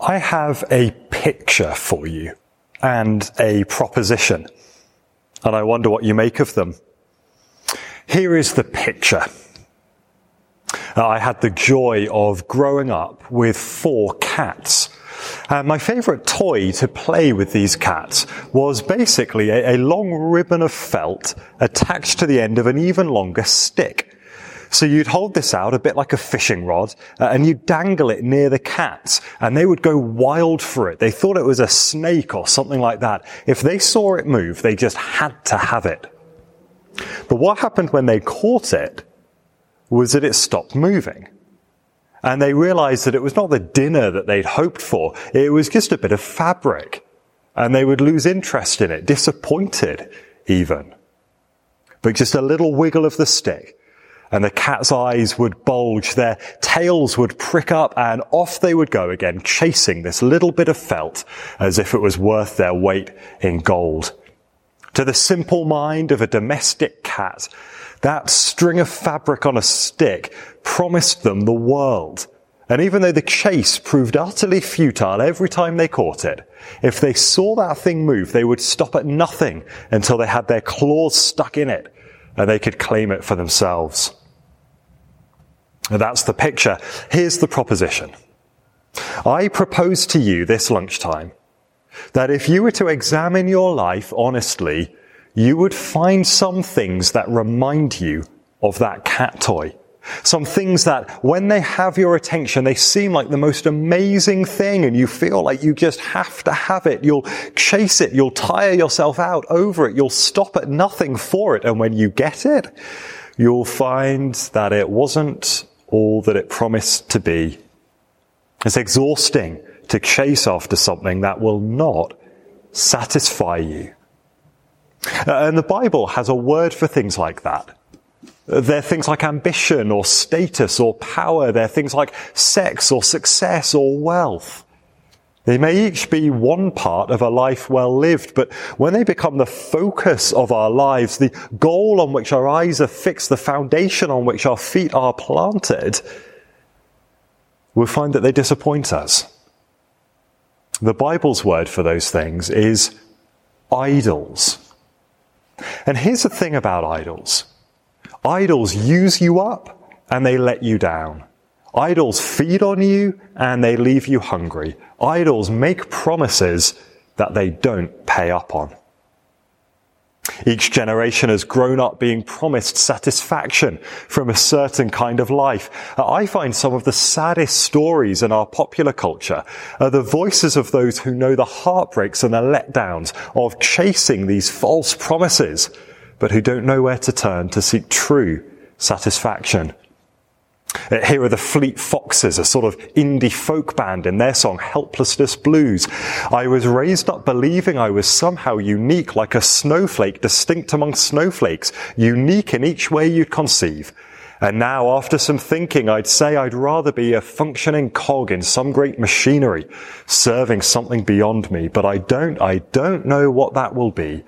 I have a picture for you and a proposition, and I wonder what you make of them. Here is the picture. Uh, I had the joy of growing up with four cats. And my favorite toy to play with these cats was basically a, a long ribbon of felt attached to the end of an even longer stick. So you'd hold this out a bit like a fishing rod, uh, and you'd dangle it near the cats, and they would go wild for it. They thought it was a snake or something like that. If they saw it move, they just had to have it. But what happened when they caught it was that it stopped moving. And they realized that it was not the dinner that they'd hoped for. It was just a bit of fabric. And they would lose interest in it, disappointed even. But just a little wiggle of the stick and the cat's eyes would bulge, their tails would prick up, and off they would go again, chasing this little bit of felt as if it was worth their weight in gold. To the simple mind of a domestic cat, that string of fabric on a stick promised them the world. And even though the chase proved utterly futile every time they caught it, if they saw that thing move, they would stop at nothing until they had their claws stuck in it and they could claim it for themselves. That's the picture. Here's the proposition. I propose to you this lunchtime that if you were to examine your life honestly, you would find some things that remind you of that cat toy. Some things that when they have your attention, they seem like the most amazing thing and you feel like you just have to have it. You'll chase it. You'll tire yourself out over it. You'll stop at nothing for it. And when you get it, you'll find that it wasn't all that it promised to be. It's exhausting to chase after something that will not satisfy you. Uh, and the Bible has a word for things like that. They're things like ambition or status or power. They're things like sex or success or wealth. They may each be one part of a life well lived, but when they become the focus of our lives, the goal on which our eyes are fixed, the foundation on which our feet are planted, we'll find that they disappoint us. The Bible's word for those things is idols. And here's the thing about idols. Idols use you up and they let you down. Idols feed on you and they leave you hungry. Idols make promises that they don't pay up on. Each generation has grown up being promised satisfaction from a certain kind of life. I find some of the saddest stories in our popular culture are the voices of those who know the heartbreaks and the letdowns of chasing these false promises, but who don't know where to turn to seek true satisfaction. Here are the Fleet Foxes, a sort of indie folk band in their song Helplessness Blues. I was raised up believing I was somehow unique, like a snowflake distinct among snowflakes, unique in each way you'd conceive. And now, after some thinking, I'd say I'd rather be a functioning cog in some great machinery, serving something beyond me, but I don't, I don't know what that will be.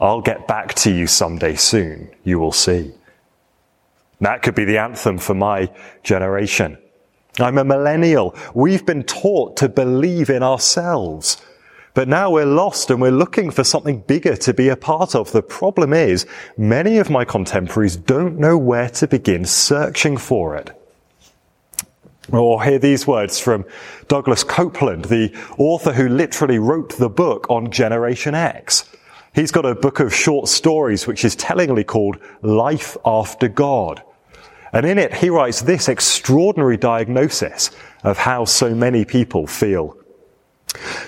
I'll get back to you someday soon, you will see. That could be the anthem for my generation. I'm a millennial. We've been taught to believe in ourselves. But now we're lost and we're looking for something bigger to be a part of. The problem is many of my contemporaries don't know where to begin searching for it. Or hear these words from Douglas Coupland, the author who literally wrote the book on Generation X. He's got a book of short stories which is tellingly called Life After God. And in it, he writes this extraordinary diagnosis of how so many people feel.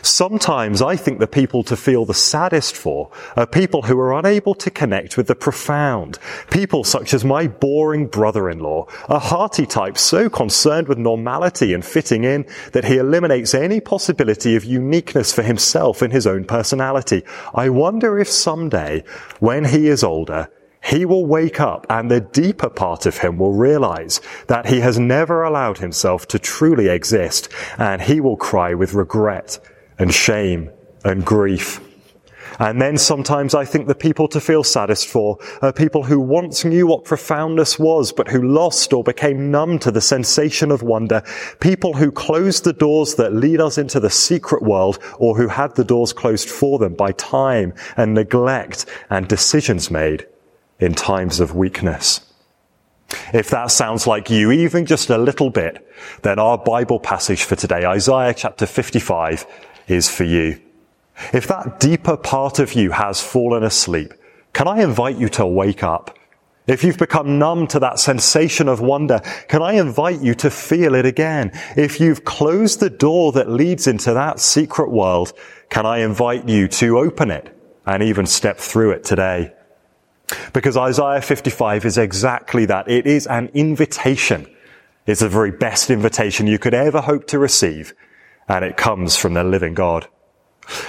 Sometimes I think the people to feel the saddest for are people who are unable to connect with the profound. People such as my boring brother-in-law, a hearty type so concerned with normality and fitting in that he eliminates any possibility of uniqueness for himself in his own personality. I wonder if someday, when he is older, he will wake up and the deeper part of him will realize that he has never allowed himself to truly exist and he will cry with regret and shame and grief. And then sometimes I think the people to feel saddest for are people who once knew what profoundness was, but who lost or became numb to the sensation of wonder. People who closed the doors that lead us into the secret world or who had the doors closed for them by time and neglect and decisions made in times of weakness. If that sounds like you, even just a little bit, then our Bible passage for today, Isaiah chapter 55, is for you. If that deeper part of you has fallen asleep, can I invite you to wake up? If you've become numb to that sensation of wonder, can I invite you to feel it again? If you've closed the door that leads into that secret world, can I invite you to open it and even step through it today? Because Isaiah 55 is exactly that. It is an invitation. It's the very best invitation you could ever hope to receive. And it comes from the living God.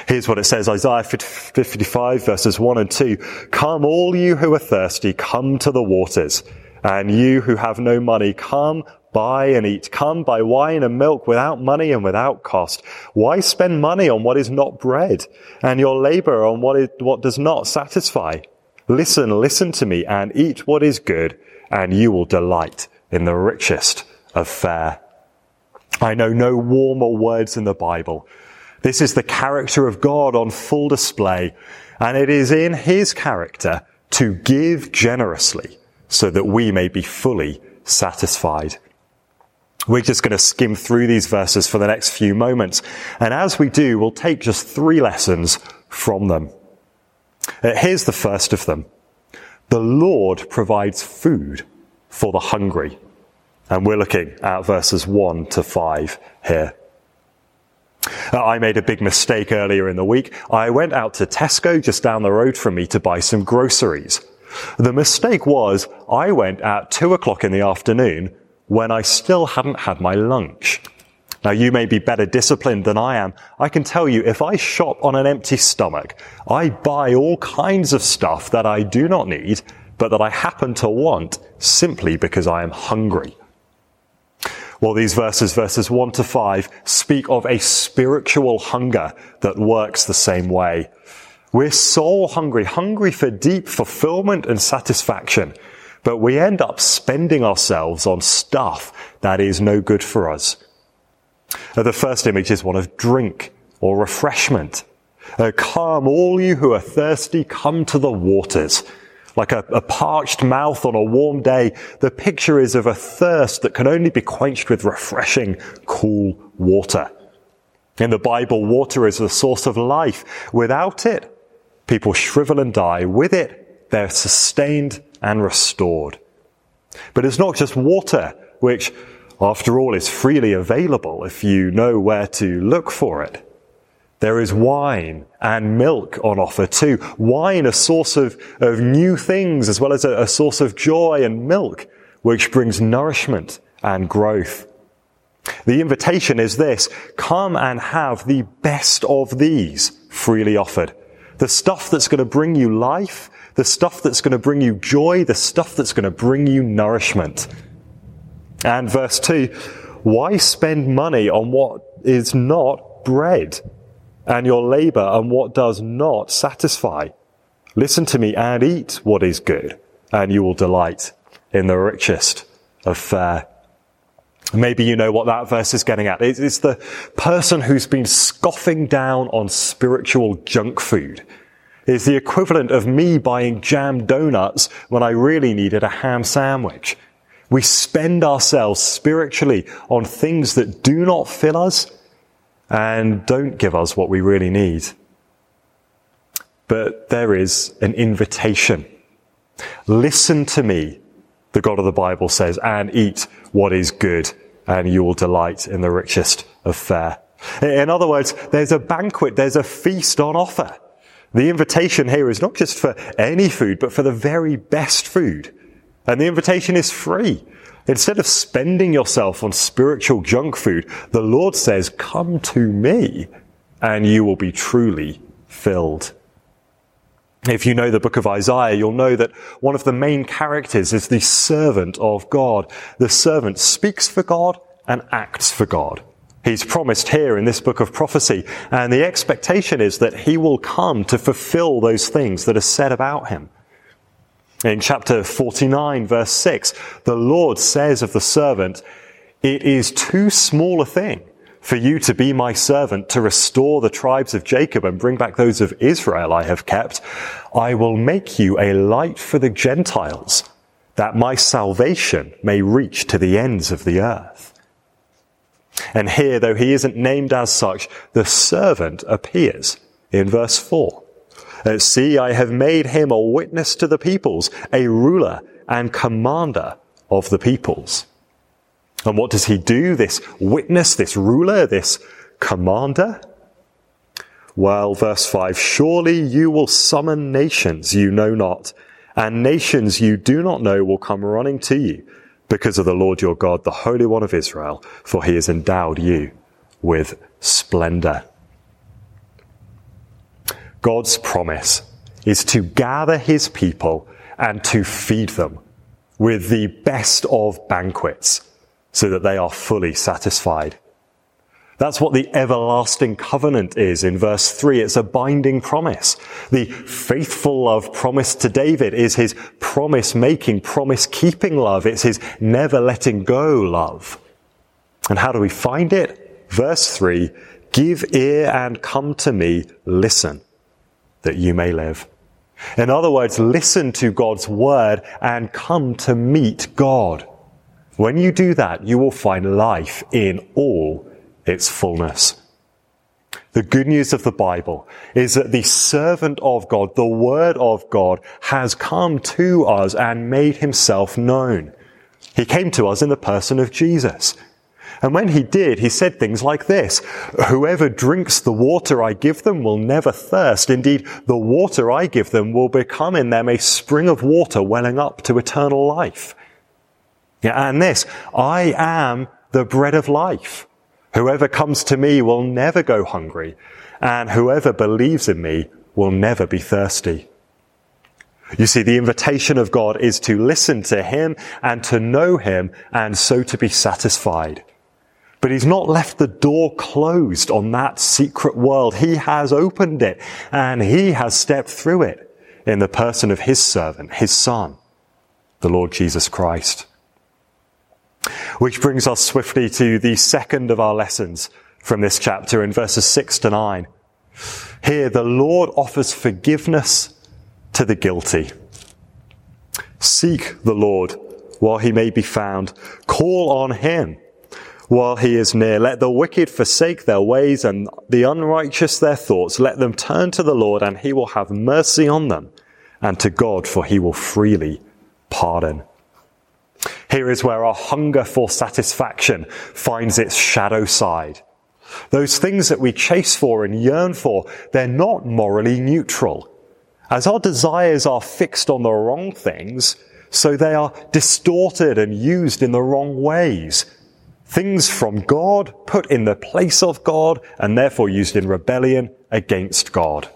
Here's what it says, Isaiah 55 verses 1 and 2. Come all you who are thirsty, come to the waters. And you who have no money, come buy and eat. Come buy wine and milk without money and without cost. Why spend money on what is not bread and your labor on what, is, what does not satisfy? Listen, listen to me and eat what is good and you will delight in the richest of fare. I know no warmer words in the Bible this is the character of God on full display, and it is in his character to give generously so that we may be fully satisfied. We're just going to skim through these verses for the next few moments, and as we do, we'll take just three lessons from them. Uh, here's the first of them. The Lord provides food for the hungry. And we're looking at verses 1 to 5 here. Uh, I made a big mistake earlier in the week. I went out to Tesco just down the road from me to buy some groceries. The mistake was I went at two o'clock in the afternoon when I still hadn't had my lunch. Now you may be better disciplined than I am. I can tell you if I shop on an empty stomach, I buy all kinds of stuff that I do not need, but that I happen to want simply because I am hungry. Well, these verses, verses 1 to 5, speak of a spiritual hunger that works the same way. We're soul hungry, hungry for deep fulfillment and satisfaction, but we end up spending ourselves on stuff that is no good for us. The first image is one of drink or refreshment. Uh, come, all you who are thirsty, come to the waters like a, a, parched mouth on a warm day. The picture is of a thirst that can only be quenched with refreshing, cool water. In the Bible, water is the source of life. Without it, people shrivel and die. With it, they're sustained and restored. But it's not just water, which, after all, is freely available if you know where to look for it. There is wine and milk on offer too. Wine, a source of, of new things as well as a, a source of joy and milk, which brings nourishment and growth. The invitation is this, come and have the best of these freely offered. The stuff that's going to bring you life, the stuff that's going to bring you joy, the stuff that's going to bring you nourishment. And verse 2, why spend money on what is not bread? and your labor and what does not satisfy. Listen to me and eat what is good, and you will delight in the richest of fare. Maybe you know what that verse is getting at. It's the person who's been scoffing down on spiritual junk food. It's the equivalent of me buying jam donuts when I really needed a ham sandwich. We spend ourselves spiritually on things that do not fill us and don't give us what we really need. But there is an invitation. Listen to me, the God of the Bible says, and eat what is good, and you will delight in the richest of fare. In other words, there's a banquet, there's a feast on offer. The invitation here is not just for any food, but for the very best food. And the invitation is free. Instead of spending yourself on spiritual junk food, the Lord says, come to me and you will be truly filled. If you know the book of Isaiah, you'll know that one of the main characters is the servant of God. The servant speaks for God and acts for God. He's promised here in this book of prophecy, and the expectation is that he will come to fulfill those things that are said about him. In chapter 49, verse 6, the Lord says of the servant, It is too small a thing for you to be my servant to restore the tribes of Jacob and bring back those of Israel I have kept. I will make you a light for the Gentiles, that my salvation may reach to the ends of the earth. And here, though he isn't named as such, the servant appears in verse 4. Uh, See, I have made him a witness to the peoples, a ruler and commander of the peoples. And what does he do? This witness, this ruler, this commander? Well, verse 5 Surely you will summon nations you know not, and nations you do not know will come running to you because of the Lord your God, the Holy One of Israel, for he has endowed you with splendor. God's promise is to gather his people and to feed them with the best of banquets so that they are fully satisfied. That's what the everlasting covenant is in verse 3. It's a binding promise. The faithful love promised to David is his promise making, promise keeping love. It's his never letting go love. And how do we find it? Verse 3 Give ear and come to me, listen, that you may live. In other words, listen to God's word and come to meet God. When you do that, you will find life in all its fullness. The good news of the Bible is that the servant of God, the Word of God, has come to us and made himself known. He came to us in the person of Jesus. And when he did, he said things like this, Whoever drinks the water I give them will never thirst. Indeed, the water I give them will become in them a spring of water welling up to eternal life. Yeah, and this, I am the bread of life. Whoever comes to me will never go hungry, and whoever believes in me will never be thirsty. You see, the invitation of God is to listen to Him and to know Him and so to be satisfied. But He's not left the door closed on that secret world. He has opened it and He has stepped through it in the person of His servant, His Son, the Lord Jesus Christ. Which brings us swiftly to the second of our lessons from this chapter in verses 6 to 9. Here, the Lord offers forgiveness to the guilty. Seek the Lord while he may be found. Call on him while he is near. Let the wicked forsake their ways and the unrighteous their thoughts. Let them turn to the Lord and he will have mercy on them and to God for he will freely pardon. Here is where our hunger for satisfaction finds its shadow side. Those things that we chase for and yearn for, they're not morally neutral. As our desires are fixed on the wrong things, so they are distorted and used in the wrong ways. Things from God put in the place of God and therefore used in rebellion against God.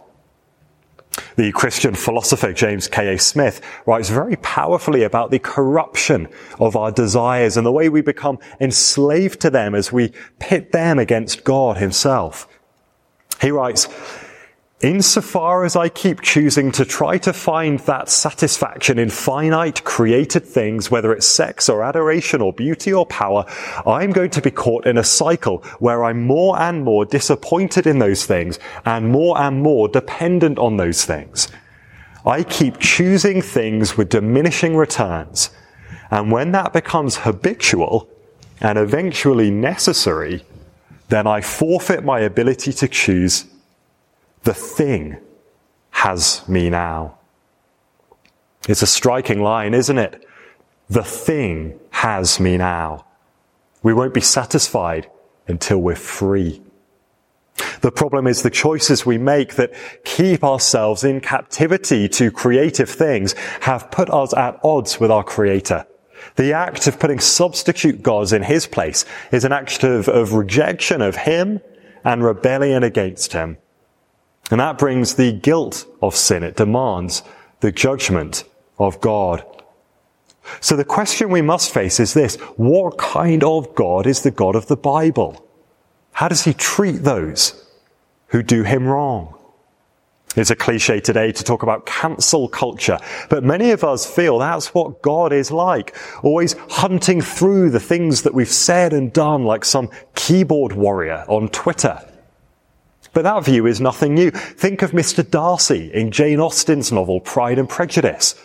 The Christian philosopher James K.A. Smith writes very powerfully about the corruption of our desires and the way we become enslaved to them as we pit them against God himself. He writes, Insofar as I keep choosing to try to find that satisfaction in finite created things, whether it's sex or adoration or beauty or power, I'm going to be caught in a cycle where I'm more and more disappointed in those things and more and more dependent on those things. I keep choosing things with diminishing returns. And when that becomes habitual and eventually necessary, then I forfeit my ability to choose the thing has me now. It's a striking line, isn't it? The thing has me now. We won't be satisfied until we're free. The problem is the choices we make that keep ourselves in captivity to creative things have put us at odds with our Creator. The act of putting substitute gods in His place is an act of, of rejection of Him and rebellion against Him. And that brings the guilt of sin. It demands the judgment of God. So the question we must face is this. What kind of God is the God of the Bible? How does he treat those who do him wrong? It's a cliche today to talk about cancel culture, but many of us feel that's what God is like, always hunting through the things that we've said and done like some keyboard warrior on Twitter. But that view is nothing new. Think of Mr. Darcy in Jane Austen's novel Pride and Prejudice.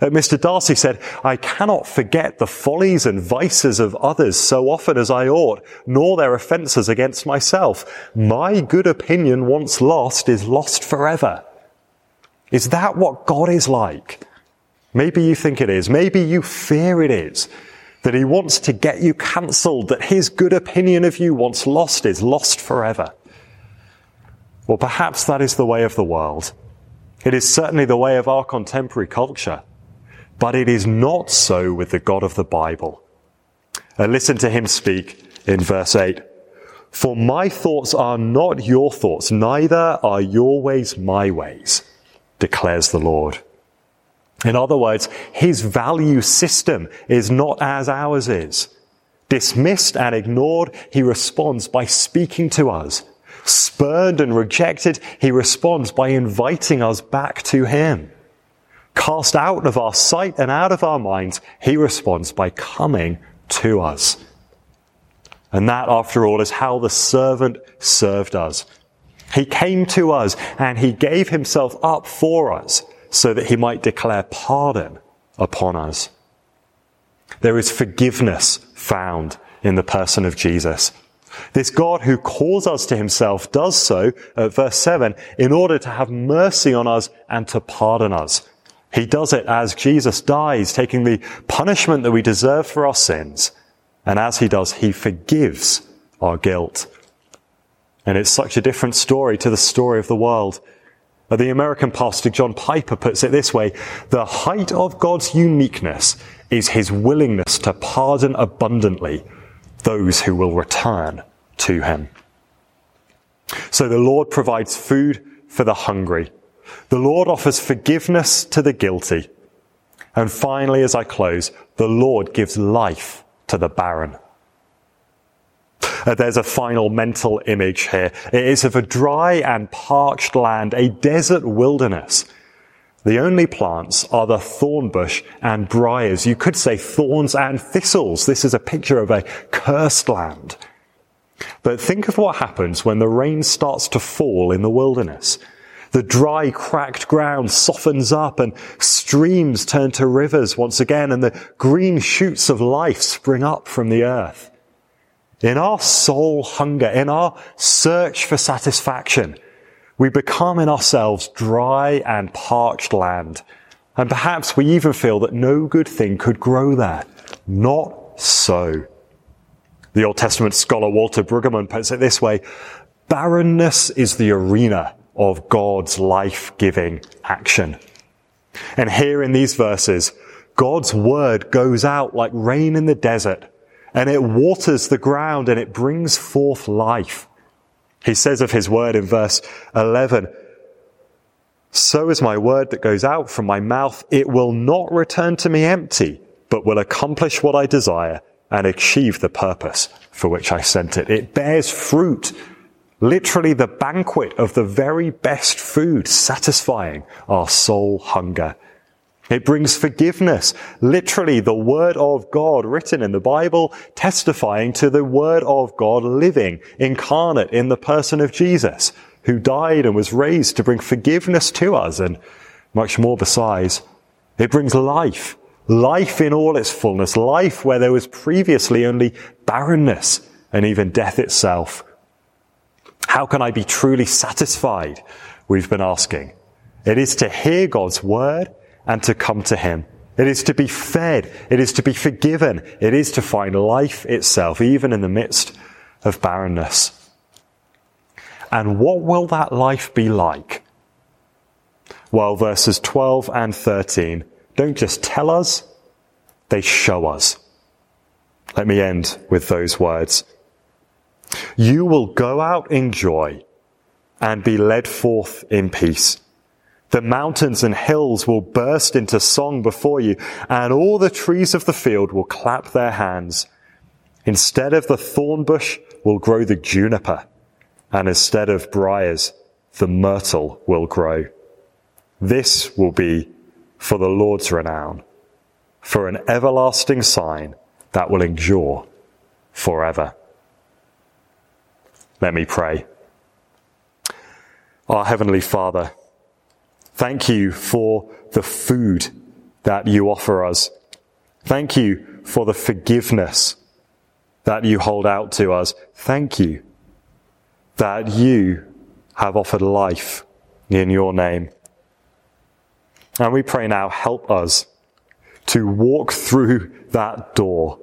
Uh, Mr. Darcy said, I cannot forget the follies and vices of others so often as I ought, nor their offences against myself. My good opinion once lost is lost forever. Is that what God is like? Maybe you think it is. Maybe you fear it is. That he wants to get you cancelled, that his good opinion of you once lost is lost forever. Well, perhaps that is the way of the world. It is certainly the way of our contemporary culture. But it is not so with the God of the Bible. And listen to him speak in verse 8. For my thoughts are not your thoughts, neither are your ways my ways, declares the Lord. In other words, his value system is not as ours is. Dismissed and ignored, he responds by speaking to us. Spurned and rejected, he responds by inviting us back to him cast out of our sight and out of our minds, he responds by coming to us. And that, after all, is how the servant served us. He came to us and he gave himself up for us so that he might declare pardon upon us. There is forgiveness found in the person of Jesus. This God who calls us to himself does so, at verse 7, in order to have mercy on us and to pardon us. He does it as Jesus dies, taking the punishment that we deserve for our sins. And as he does, he forgives our guilt. And it's such a different story to the story of the world. Uh, the American pastor John Piper puts it this way The height of God's uniqueness is his willingness to pardon abundantly those who will return to him. So the Lord provides food for the hungry the Lord offers forgiveness to the guilty. And finally, as I close, the Lord gives life to the barren. Uh, there's a final mental image here. It is of a dry and parched land, a desert wilderness. The only plants are the thorn bush and briars. You could say thorns and thistles. This is a picture of a cursed land. But think of what happens when the rain starts to fall in the wilderness. The dry, cracked ground softens up and streams turn to rivers once again and the green shoots of life spring up from the earth. In our soul hunger, in our search for satisfaction, we become in ourselves dry and parched land. And perhaps we even feel that no good thing could grow there. Not so. The Old Testament scholar Walter Brueggemann puts it this way, barrenness is the arena of God's life-giving action. And here in these verses, God's word goes out like rain in the desert and it waters the ground and it brings forth life. He says of his word in verse 11, so is my word that goes out from my mouth. It will not return to me empty, but will accomplish what I desire and achieve the purpose for which I sent it. It bears fruit Literally the banquet of the very best food, satisfying our soul hunger. It brings forgiveness, literally the word of God written in the Bible, testifying to the word of God living, incarnate in the person of Jesus, who died and was raised to bring forgiveness to us and much more besides. It brings life, life in all its fullness, life where there was previously only barrenness and even death itself. How can I be truly satisfied? We've been asking. It is to hear God's word and to come to Him. It is to be fed. It is to be forgiven. It is to find life itself, even in the midst of barrenness. And what will that life be like? Well, verses 12 and 13 don't just tell us, they show us. Let me end with those words. You will go out in joy and be led forth in peace. The mountains and hills will burst into song before you, and all the trees of the field will clap their hands. Instead of the thorn bush will grow the juniper, and instead of briars, the myrtle will grow. This will be for the Lord's renown, for an everlasting sign that will endure forever. Let me pray. Our Heavenly Father, thank you for the food that you offer us. Thank you for the forgiveness that you hold out to us. Thank you that you have offered life in your name. And we pray now, help us to walk through that door